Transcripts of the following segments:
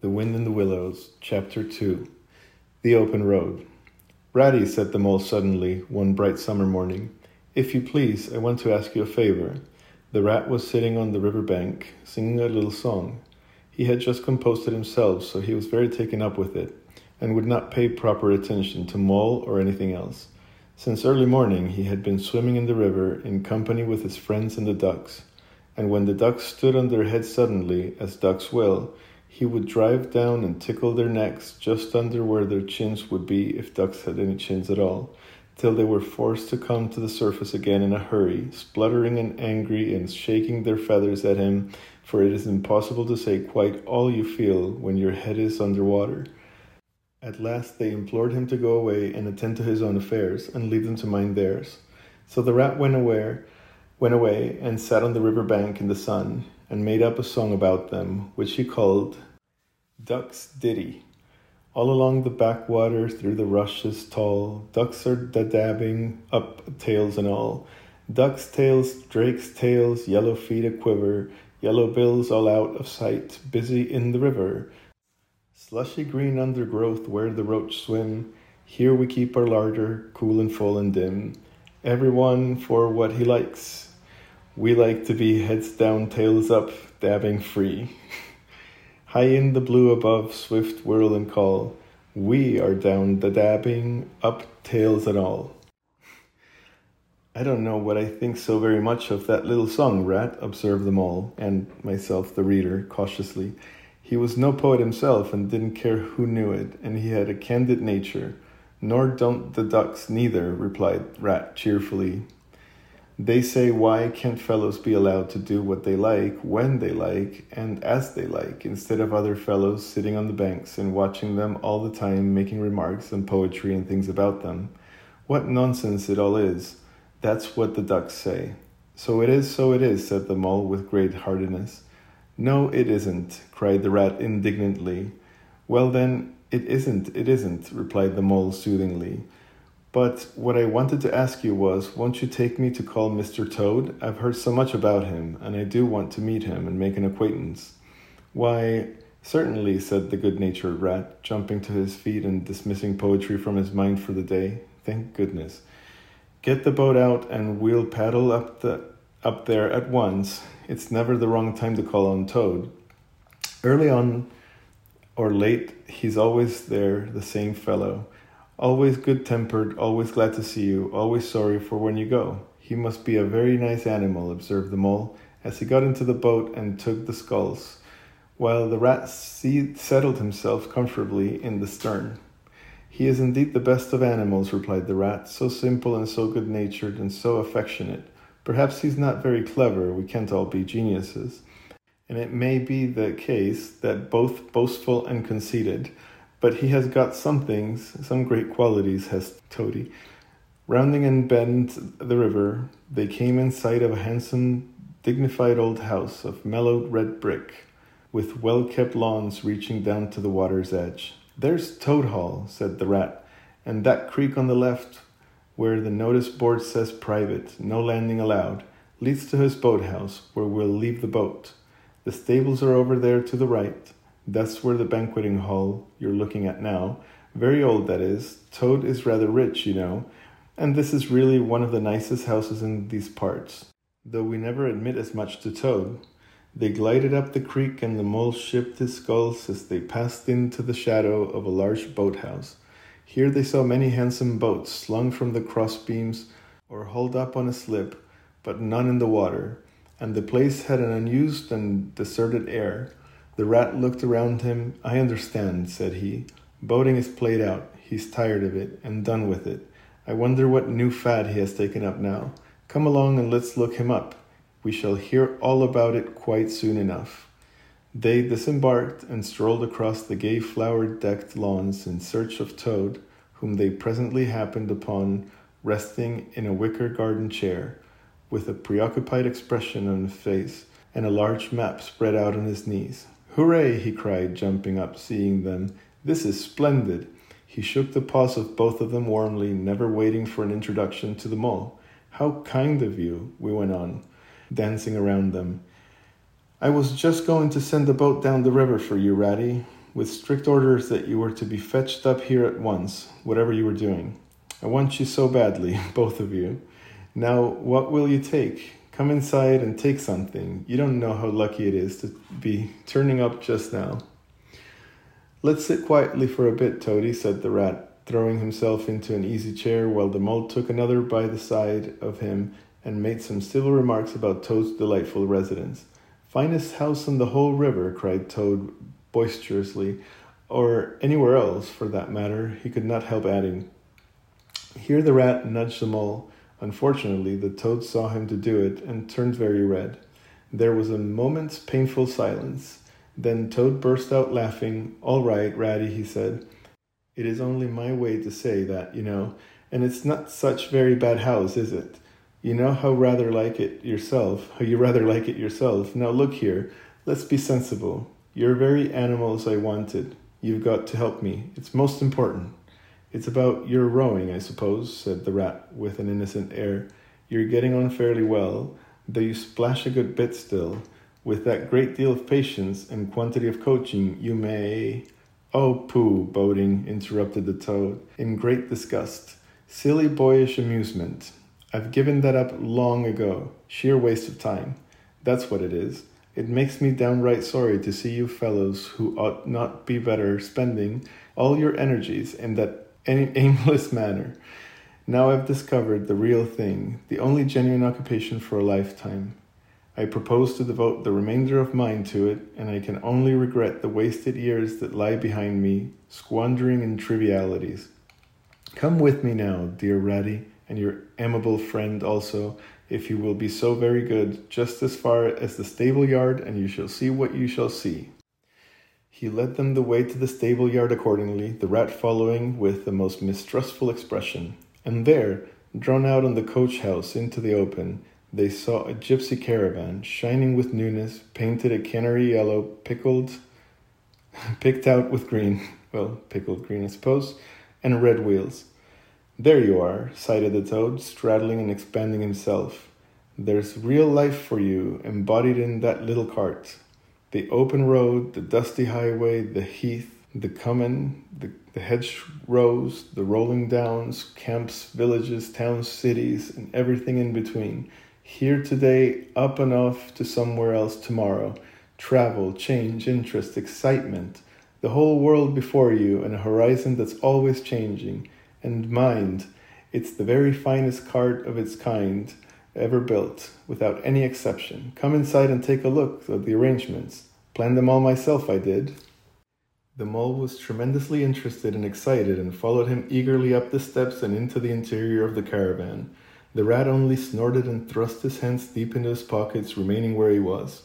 The Wind in the Willows, Chapter 2 The Open Road. Ratty, said the mole suddenly, one bright summer morning, if you please, I want to ask you a favor. The rat was sitting on the river bank, singing a little song. He had just composed it himself, so he was very taken up with it, and would not pay proper attention to mole or anything else. Since early morning he had been swimming in the river in company with his friends and the ducks, and when the ducks stood on their heads suddenly, as ducks will, he would drive down and tickle their necks just under where their chins would be if ducks had any chins at all, till they were forced to come to the surface again in a hurry, spluttering and angry and shaking their feathers at him, for it is impossible to say quite all you feel when your head is under water. At last they implored him to go away and attend to his own affairs, and leave them to mind theirs. So the rat went away, went away and sat on the river bank in the sun, and made up a song about them, which he called Duck's Ditty. All along the backwater, through the rushes tall, ducks are dabbing up tails and all. Ducks' tails, drakes' tails, yellow feet a quiver, yellow bills all out of sight, busy in the river. Slushy green undergrowth where the roach swim, here we keep our larder, cool and full and dim. Every one for what he likes, we like to be heads down, tails up, dabbing free. High in the blue above, swift whirl and call, we are down the dabbing, up tails and all. I don't know what I think so very much of that little song, Rat, observed them all, and myself, the reader, cautiously. He was no poet himself and didn't care who knew it, and he had a candid nature. Nor don't the ducks neither, replied Rat cheerfully, they say, why can't fellows be allowed to do what they like, when they like, and as they like, instead of other fellows sitting on the banks and watching them all the time making remarks and poetry and things about them? What nonsense it all is! That's what the ducks say. So it is, so it is, said the mole with great heartiness. No, it isn't, cried the rat indignantly. Well, then, it isn't, it isn't, replied the mole soothingly. But what I wanted to ask you was, won't you take me to call Mr. Toad? I've heard so much about him, and I do want to meet him and make an acquaintance. Why, certainly, said the good natured rat, jumping to his feet and dismissing poetry from his mind for the day. Thank goodness. Get the boat out and we'll paddle up the up there at once. It's never the wrong time to call on Toad. Early on or late, he's always there, the same fellow. Always good tempered, always glad to see you, always sorry for when you go. He must be a very nice animal, observed the mole, as he got into the boat and took the sculls, while the rat settled himself comfortably in the stern. He is indeed the best of animals, replied the rat, so simple and so good natured and so affectionate. Perhaps he's not very clever, we can't all be geniuses. And it may be the case that both boastful and conceited but he has got some things, some great qualities, has Toady. Rounding and bend the river, they came in sight of a handsome, dignified old house of mellowed red brick, with well kept lawns reaching down to the water's edge. There's Toad Hall, said the rat, and that creek on the left, where the notice board says private, no landing allowed, leads to his boathouse, where we'll leave the boat. The stables are over there to the right. That's where the banqueting hall you're looking at now, very old that is. Toad is rather rich, you know, and this is really one of the nicest houses in these parts, though we never admit as much to Toad. They glided up the creek, and the mole shipped his sculls as they passed into the shadow of a large boathouse. Here they saw many handsome boats slung from the crossbeams or hauled up on a slip, but none in the water, and the place had an unused and deserted air. The rat looked around him. I understand, said he. Boating is played out. He's tired of it and done with it. I wonder what new fad he has taken up now. Come along and let's look him up. We shall hear all about it quite soon enough. They disembarked and strolled across the gay flower decked lawns in search of Toad, whom they presently happened upon resting in a wicker garden chair, with a preoccupied expression on his face and a large map spread out on his knees. Hooray! he cried, jumping up, seeing them. This is splendid! He shook the paws of both of them warmly, never waiting for an introduction to the mole. How kind of you, we went on, dancing around them. I was just going to send a boat down the river for you, Ratty. with strict orders that you were to be fetched up here at once, whatever you were doing. I want you so badly, both of you. Now, what will you take? Come inside and take something. You don't know how lucky it is to be turning up just now. Let's sit quietly for a bit, Toady, said the rat, throwing himself into an easy chair while the mole took another by the side of him and made some civil remarks about Toad's delightful residence. Finest house on the whole river, cried Toad boisterously, or anywhere else for that matter, he could not help adding. Here the rat nudged the mole. Unfortunately, the toad saw him to do it and turned very red. There was a moment's painful silence. Then Toad burst out laughing. All right, Ratty, he said. It is only my way to say that, you know, and it's not such very bad house, is it? You know how rather like it yourself, how you rather like it yourself. Now look here, let's be sensible. You're very animals I wanted. You've got to help me. It's most important. It's about your rowing, I suppose, said the rat with an innocent air. You're getting on fairly well, though you splash a good bit still. With that great deal of patience and quantity of coaching, you may. Oh, pooh, Boating, interrupted the toad, in great disgust. Silly boyish amusement. I've given that up long ago. Sheer waste of time. That's what it is. It makes me downright sorry to see you fellows who ought not be better spending all your energies in that aimless manner. Now I've discovered the real thing, the only genuine occupation for a lifetime. I propose to devote the remainder of mine to it, and I can only regret the wasted years that lie behind me, squandering in trivialities. Come with me now, dear Ratty, and your amiable friend also, if you will be so very good, just as far as the stable yard, and you shall see what you shall see. He led them the way to the stable yard accordingly, the rat following with the most mistrustful expression. And there, drawn out on the coach house into the open, they saw a gypsy caravan, shining with newness, painted a canary yellow, pickled, picked out with green, well, pickled green, I suppose, and red wheels. There you are, sighed the toad, straddling and expanding himself. There's real life for you, embodied in that little cart. The open road, the dusty highway, the heath, the common, the, the hedge rows, the rolling downs, camps, villages, towns, cities, and everything in between. Here today, up and off to somewhere else tomorrow. Travel, change, interest, excitement. The whole world before you, and a horizon that's always changing and mind. It's the very finest cart of its kind ever built, without any exception. Come inside and take a look at the arrangements. Planned them all myself, I did. The mole was tremendously interested and excited and followed him eagerly up the steps and into the interior of the caravan. The rat only snorted and thrust his hands deep into his pockets, remaining where he was.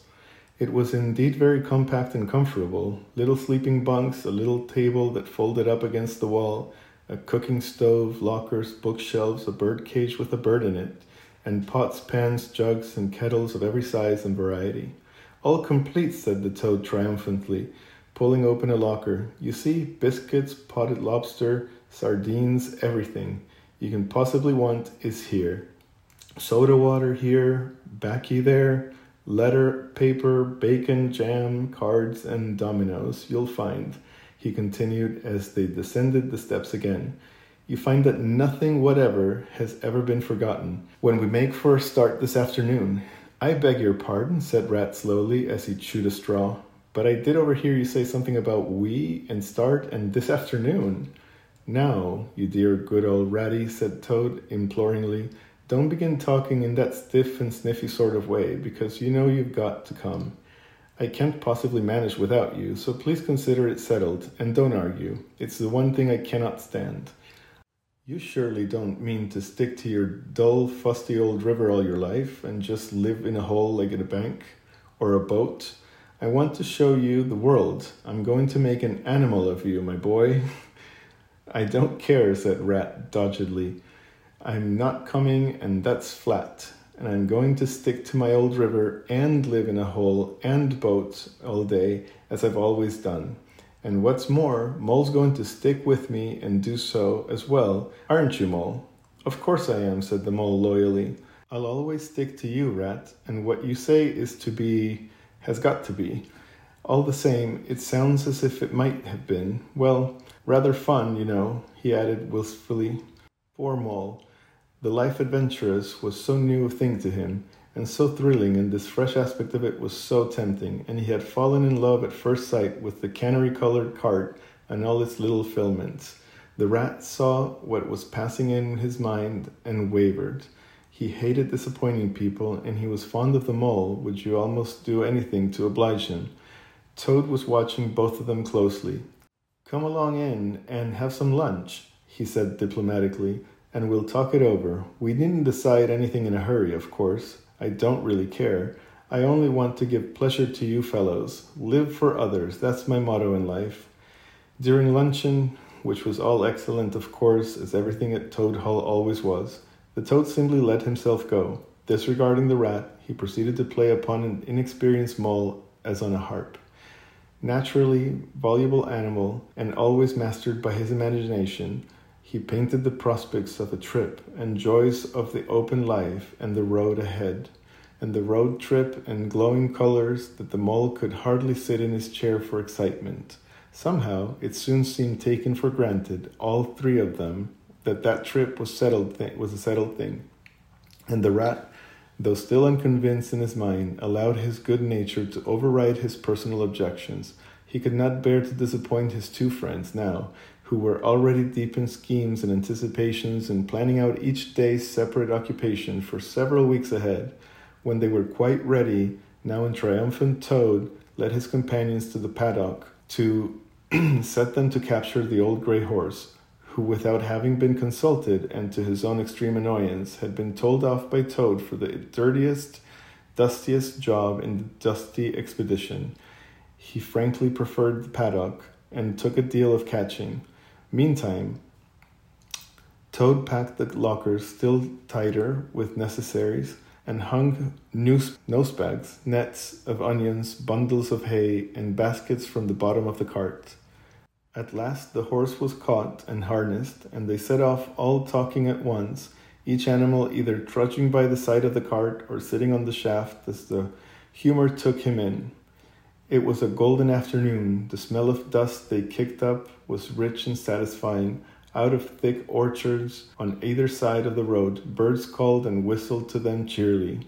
It was indeed very compact and comfortable. Little sleeping bunks, a little table that folded up against the wall, a cooking stove, lockers, bookshelves, a bird cage with a bird in it, and pots, pans, jugs, and kettles of every size and variety. All complete, said the toad triumphantly, pulling open a locker. You see, biscuits, potted lobster, sardines, everything you can possibly want is here. Soda water here, backy there, letter, paper, bacon, jam, cards, and dominoes you'll find he continued as they descended the steps again. You find that nothing whatever has ever been forgotten. When we make for a start this afternoon, I beg your pardon, said Rat slowly as he chewed a straw, but I did overhear you say something about we and start and this afternoon. Now, you dear good old Ratty, said Toad imploringly, don't begin talking in that stiff and sniffy sort of way, because you know you've got to come. I can't possibly manage without you, so please consider it settled and don't argue. It's the one thing I cannot stand. You surely don't mean to stick to your dull, fusty old river all your life and just live in a hole like in a bank or a boat. I want to show you the world. I'm going to make an animal of you, my boy. I don't care, said Rat doggedly. I'm not coming, and that's flat and I'm going to stick to my old river and live in a hole and boat all day as I've always done. And what's more, Mole's going to stick with me and do so as well, aren't you, Mole? Of course I am, said the Mole loyally. I'll always stick to you, Rat, and what you say is to be, has got to be. All the same, it sounds as if it might have been. Well, rather fun, you know, he added wistfully. Poor Moll. The life adventurous was so new a thing to him, and so thrilling, and this fresh aspect of it was so tempting, and he had fallen in love at first sight with the canary colored cart and all its little filaments. The rat saw what was passing in his mind and wavered. He hated disappointing people, and he was fond of the mole, would you almost do anything to oblige him. Toad was watching both of them closely. Come along in and have some lunch, he said diplomatically, and we'll talk it over. We didn't decide anything in a hurry, of course. I don't really care. I only want to give pleasure to you fellows. Live for others, that's my motto in life. During luncheon, which was all excellent, of course, as everything at Toad Hall always was, the toad simply let himself go. Disregarding the rat, he proceeded to play upon an inexperienced mole as on a harp. Naturally, voluble animal, and always mastered by his imagination, he painted the prospects of a trip and joys of the open life and the road ahead, and the road trip in glowing colors that the mole could hardly sit in his chair for excitement. Somehow, it soon seemed taken for granted, all three of them, that that trip was settled th- was a settled thing. And the rat, though still unconvinced in his mind, allowed his good nature to override his personal objections. He could not bear to disappoint his two friends now, who were already deep in schemes and anticipations and planning out each day's separate occupation for several weeks ahead. When they were quite ready, now in triumphant Toad led his companions to the paddock to set them to capture the old gray horse, who, without having been consulted, and to his own extreme annoyance, had been told off by Toad for the dirtiest, dustiest job in the dusty expedition. He frankly preferred the paddock and took a deal of catching. Meantime, Toad packed the lockers still tighter with necessaries and hung noose, bags, nets of onions, bundles of hay, and baskets from the bottom of the cart. At last the horse was caught and harnessed, and they set off all talking at once, each animal either trudging by the side of the cart or sitting on the shaft as the humor took him in. It was a golden afternoon. The smell of dust they kicked up was rich and satisfying. Out of thick orchards on either side of the road, birds called and whistled to them cheerily.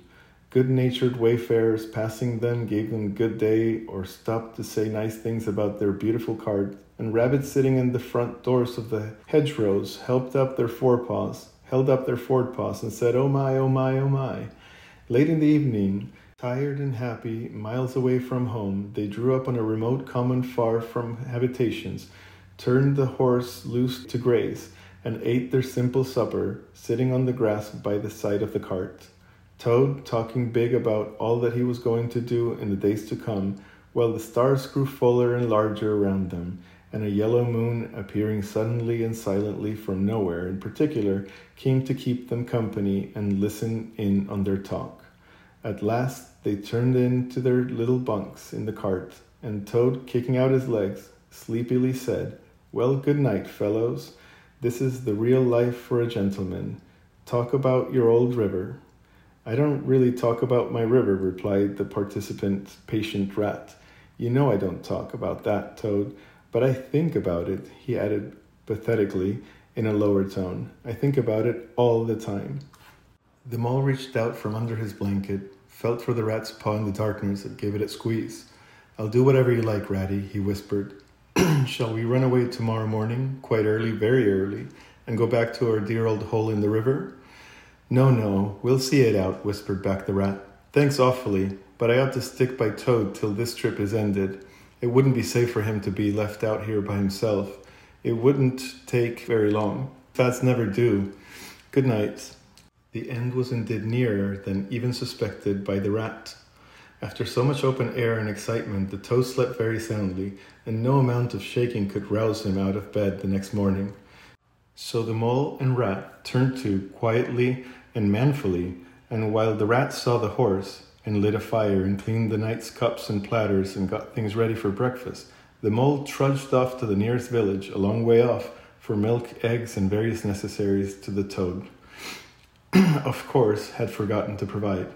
Good natured wayfarers passing them gave them good day or stopped to say nice things about their beautiful cart, and rabbits sitting in the front doors of the hedgerows helped up their forepaws, held up their forepaws, and said, Oh my, oh my, oh my. Late in the evening, tired and happy, miles away from home, they drew up on a remote common far from habitations, turned the horse loose to graze, and ate their simple supper, sitting on the grass by the side of the cart. Toad talking big about all that he was going to do in the days to come, while the stars grew fuller and larger around them, and a yellow moon appearing suddenly and silently from nowhere in particular came to keep them company and listen in on their talk. At last they turned in to their little bunks in the cart, and Toad, kicking out his legs, sleepily said, Well, good night, fellows. This is the real life for a gentleman. Talk about your old river. I don't really talk about my river, replied the participant patient rat. You know I don't talk about that, Toad, but I think about it, he added pathetically in a lower tone. I think about it all the time. The mole reached out from under his blanket, felt for the rat's paw in the darkness, and gave it a squeeze. I'll do whatever you like, Ratty, he whispered. Shall we run away tomorrow morning, quite early, very early, and go back to our dear old hole in the river? No, no, we'll see it out, whispered back the rat. Thanks awfully, but I ought to stick by Toad till this trip is ended. It wouldn't be safe for him to be left out here by himself. It wouldn't take very long. Fads never do. Good night. The end was indeed nearer than even suspected by the rat. After so much open air and excitement, the toad slept very soundly, and no amount of shaking could rouse him out of bed the next morning. So the mole and rat turned to quietly and manfully, and while the rat saw the horse and lit a fire and cleaned the night's cups and platters and got things ready for breakfast, the mole trudged off to the nearest village, a long way off, for milk, eggs, and various necessaries to the toad. of course, had forgotten to provide.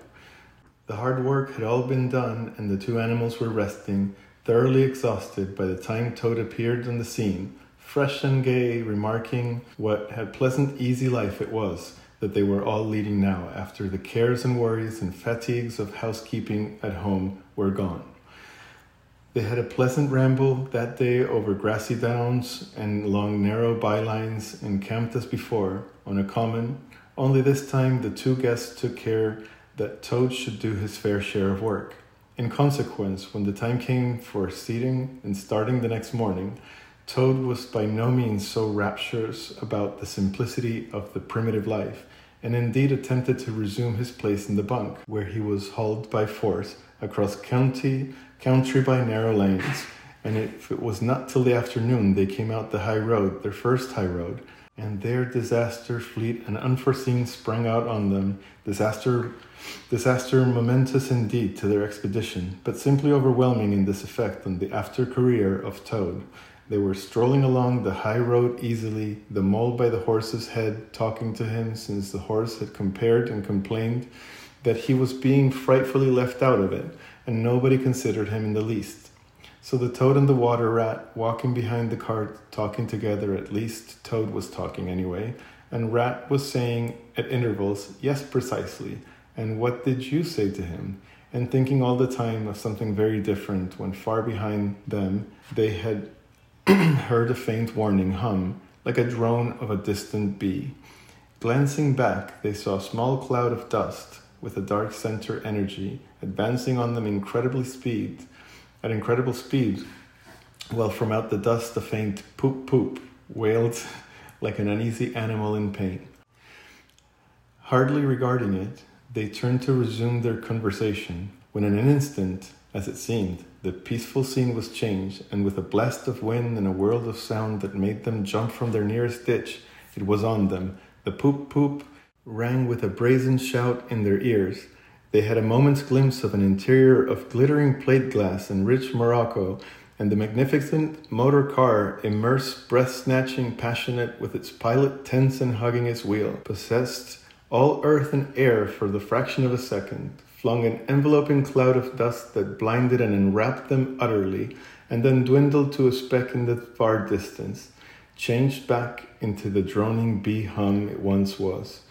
The hard work had all been done, and the two animals were resting thoroughly exhausted by the time Toad appeared on the scene, fresh and gay, remarking what a pleasant, easy life it was that they were all leading now after the cares and worries and fatigues of housekeeping at home were gone. They had a pleasant ramble that day over grassy downs and along narrow bylines, and camped as before on a common. Only this time the two guests took care that Toad should do his fair share of work. In consequence, when the time came for seating and starting the next morning, Toad was by no means so rapturous about the simplicity of the primitive life, and indeed attempted to resume his place in the bunk, where he was hauled by force across county country by narrow lanes, and if it was not till the afternoon they came out the high road, their first high road, and there disaster, fleet and unforeseen, sprang out on them. Disaster, disaster momentous indeed to their expedition, but simply overwhelming in this effect on the after career of Toad. They were strolling along the high road easily, the mole by the horse's head talking to him since the horse had compared and complained that he was being frightfully left out of it and nobody considered him in the least. So the toad and the water rat walking behind the cart, talking together, at least Toad was talking anyway, and Rat was saying at intervals, Yes, precisely, and what did you say to him? And thinking all the time of something very different when far behind them they had heard a faint warning hum, like a drone of a distant bee. Glancing back, they saw a small cloud of dust with a dark center energy, advancing on them incredibly speed, at incredible speed, while from out the dust a faint poop poop wailed like an uneasy animal in pain. Hardly regarding it, they turned to resume their conversation, when in an instant, as it seemed, the peaceful scene was changed, and with a blast of wind and a world of sound that made them jump from their nearest ditch, it was on them. The poop poop rang with a brazen shout in their ears. They had a moment's glimpse of an interior of glittering plate glass and rich morocco, and the magnificent motor car, immersed, breath snatching, passionate, with its pilot tense and hugging its wheel, possessed all earth and air for the fraction of a second, flung an enveloping cloud of dust that blinded and enwrapped them utterly, and then dwindled to a speck in the far distance, changed back into the droning bee hum it once was.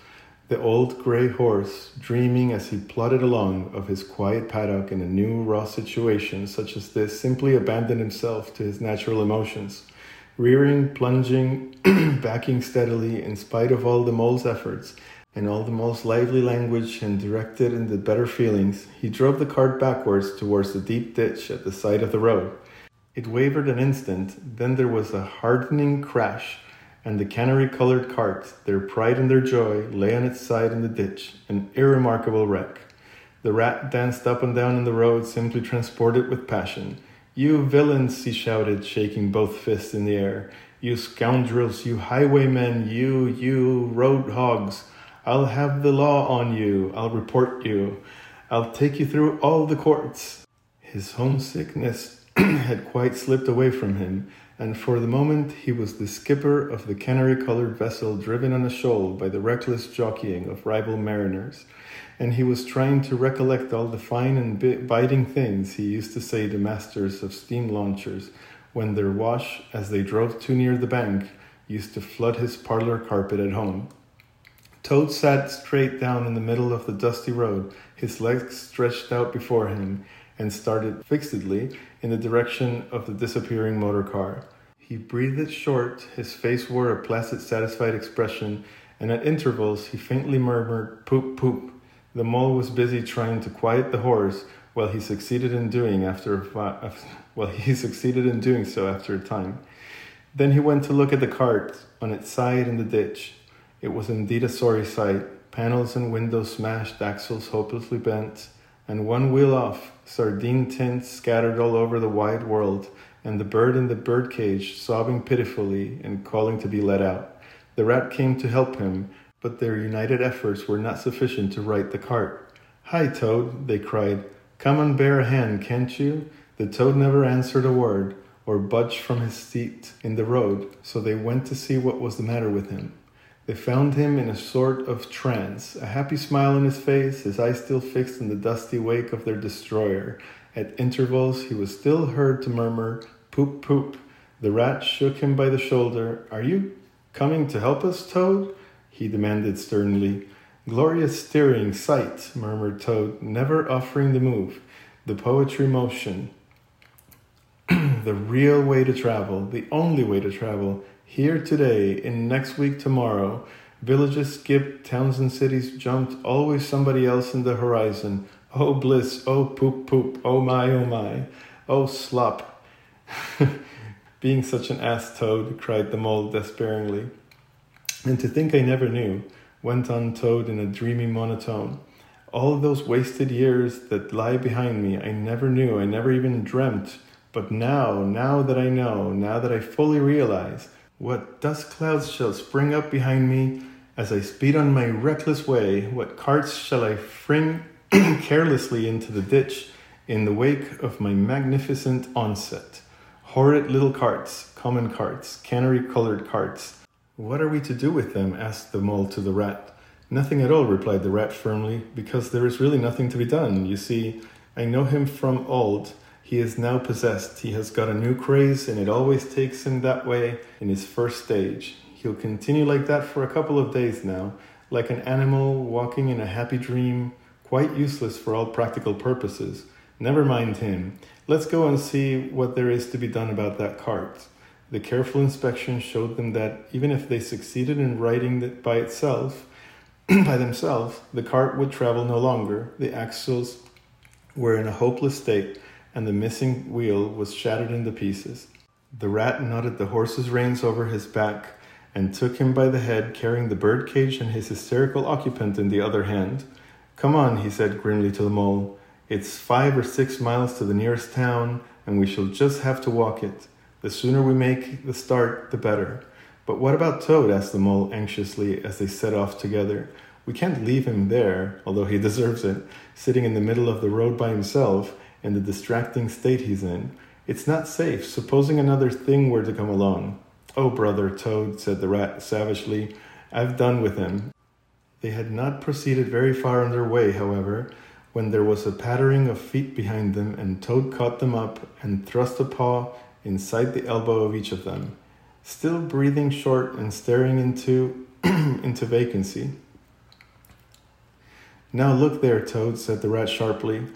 The old grey horse, dreaming as he plodded along of his quiet paddock in a new raw situation such as this, simply abandoned himself to his natural emotions. Rearing, plunging, backing steadily in spite of all the mole's efforts and all the mole's lively language and directed in the better feelings, he drove the cart backwards towards the deep ditch at the side of the road. It wavered an instant, then there was a hardening crash and the canary colored cart, their pride and their joy, lay on its side in the ditch, an irremarkable wreck. The rat danced up and down in the road, simply transported with passion. You villains, he shouted, shaking both fists in the air. You scoundrels, you highwaymen, you, you road hogs. I'll have the law on you. I'll report you. I'll take you through all the courts. His homesickness had quite slipped away from him and for the moment he was the skipper of the canary colored vessel driven on a shoal by the reckless jockeying of rival mariners, and he was trying to recollect all the fine and biting things he used to say to masters of steam launchers when their wash, as they drove too near the bank, used to flood his parlor carpet at home. Toad sat straight down in the middle of the dusty road, his legs stretched out before him, and started fixedly in the direction of the disappearing motor car. He breathed it short, his face wore a placid, satisfied expression, and at intervals he faintly murmured, Poop, poop. The mole was busy trying to quiet the horse, while he succeeded in doing after while well he succeeded in doing so after a time. Then he went to look at the cart on its side in the ditch. It was indeed a sorry sight. Panels and windows smashed, axles hopelessly bent, and one wheel off, sardine tins scattered all over the wide world, and the bird in the birdcage sobbing pitifully and calling to be let out. The rat came to help him, but their united efforts were not sufficient to right the cart. Hi, Toad, they cried. Come and bear a hand, can't you? The toad never answered a word or budged from his seat in the road, so they went to see what was the matter with him. They found him in a sort of trance, a happy smile on his face, his eyes still fixed in the dusty wake of their destroyer, At intervals, he was still heard to murmur, Poop, poop. The rat shook him by the shoulder. Are you coming to help us, Toad? he demanded sternly. Glorious steering sight, murmured Toad, never offering the move, the poetry motion. the real way to travel, the only way to travel, here today, in next week tomorrow. Villages skipped, towns and cities jumped, always somebody else in the horizon. Oh bliss, oh poop poop, oh my, oh my, oh slop. Being such an ass toad, cried the mole despairingly. And to think I never knew, went on Toad in a dreamy monotone. All those wasted years that lie behind me, I never knew, I never even dreamt. But now, now that I know, now that I fully realize, what dust clouds shall spring up behind me as I speed on my reckless way? What carts shall I fling carelessly into the ditch in the wake of my magnificent onset? Horrid little carts, common carts, canary colored carts. What are we to do with them? asked the mole to the rat. Nothing at all, replied the rat firmly, because there is really nothing to be done. You see, I know him from old he is now possessed. He has got a new craze, and it always takes him that way in his first stage. He'll continue like that for a couple of days now, like an animal walking in a happy dream, quite useless for all practical purposes. Never mind him. Let's go and see what there is to be done about that cart. The careful inspection showed them that even if they succeeded in righting it by itself, by themselves, the cart would travel no longer. The axles were in a hopeless state and the missing wheel was shattered into pieces. The rat knotted the horse's reins over his back and took him by the head, carrying the bird cage and his hysterical occupant in the other hand. Come on, he said grimly to the mole. It's five or six miles to the nearest town, and we shall just have to walk it. The sooner we make the start, the better. But what about Toad? asked the mole anxiously as they set off together. We can't leave him there, although he deserves it, sitting in the middle of the road by himself in the distracting state he's in. It's not safe. Supposing another thing were to come along. Oh, brother Toad, said the rat savagely, I've done with him. They had not proceeded very far on their way, however, when there was a pattering of feet behind them, and Toad caught them up and thrust a paw inside the elbow of each of them, still breathing short and staring into into vacancy. Now look there, Toad, said the rat sharply.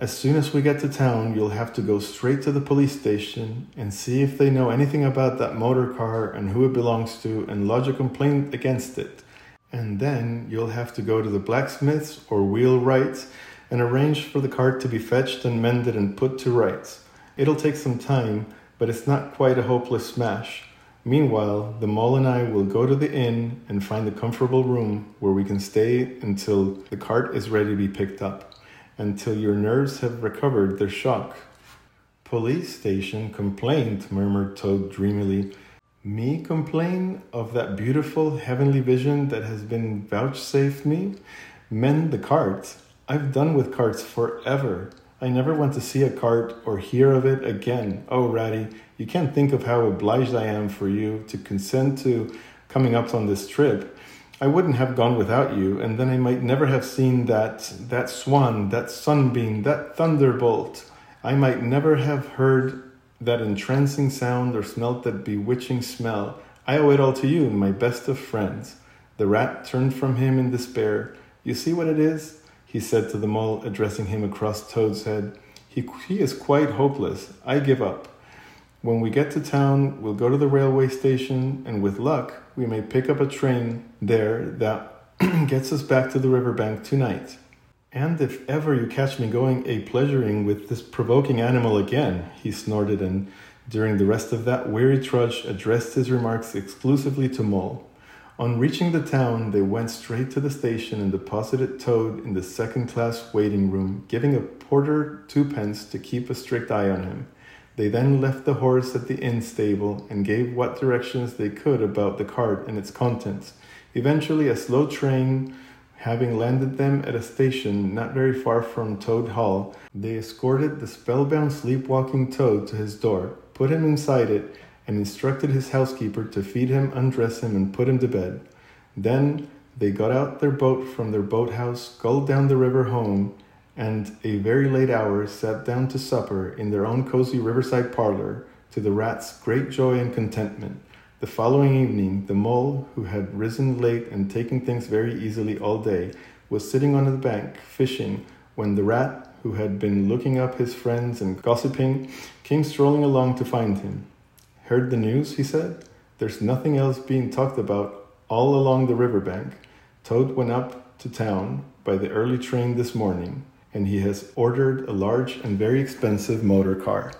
As soon as we get to town, you'll have to go straight to the police station and see if they know anything about that motor car and who it belongs to and lodge a complaint against it. And then you'll have to go to the blacksmith's or wheelwright's and arrange for the cart to be fetched and mended and put to rights. It'll take some time, but it's not quite a hopeless smash. Meanwhile, the mole and I will go to the inn and find a comfortable room where we can stay until the cart is ready to be picked up until your nerves have recovered their shock. Police station complaint, murmured Toad dreamily. Me complain of that beautiful heavenly vision that has been vouchsafed me? Mend the cart. I've done with carts forever. I never want to see a cart or hear of it again. Oh, Ratty, you can't think of how obliged I am for you to consent to coming up on this trip. I wouldn't have gone without you, and then I might never have seen that that swan, that sunbeam, that thunderbolt. I might never have heard that entrancing sound or smelt that bewitching smell. I owe it all to you, my best of friends. The rat turned from him in despair. You see what it is? he said to the mole, addressing him across Toad's head. He, he is quite hopeless. I give up. When we get to town, we'll go to the railway station, and with luck, we may pick up a train there that gets us back to the riverbank tonight. And if ever you catch me going a pleasuring with this provoking animal again, he snorted, and during the rest of that weary trudge addressed his remarks exclusively to Mole. On reaching the town, they went straight to the station and deposited Toad in the second class waiting room, giving a porter twopence to keep a strict eye on him. They then left the horse at the inn stable and gave what directions they could about the cart and its contents. Eventually, a slow train having landed them at a station not very far from Toad Hall, they escorted the spellbound sleepwalking Toad to his door, put him inside it, and instructed his housekeeper to feed him, undress him, and put him to bed. Then they got out their boat from their boathouse, sculled down the river home, and a very late hour sat down to supper in their own cozy riverside parlor, to the rat's great joy and contentment. The following evening, the mole, who had risen late and taken things very easily all day, was sitting on the bank fishing when the rat, who had been looking up his friends and gossiping, came strolling along to find him. Heard the news? he said. There's nothing else being talked about all along the river bank. Toad went up to town by the early train this morning, and he has ordered a large and very expensive motor car.